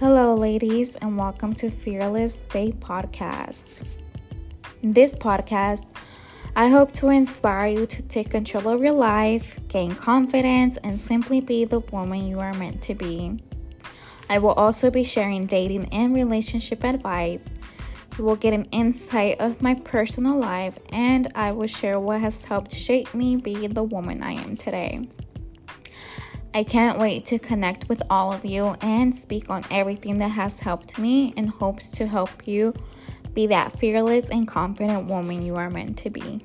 Hello, ladies, and welcome to Fearless Babe Podcast. In this podcast, I hope to inspire you to take control of your life, gain confidence, and simply be the woman you are meant to be. I will also be sharing dating and relationship advice. You will get an insight of my personal life, and I will share what has helped shape me be the woman I am today. I can't wait to connect with all of you and speak on everything that has helped me in hopes to help you be that fearless and confident woman you are meant to be.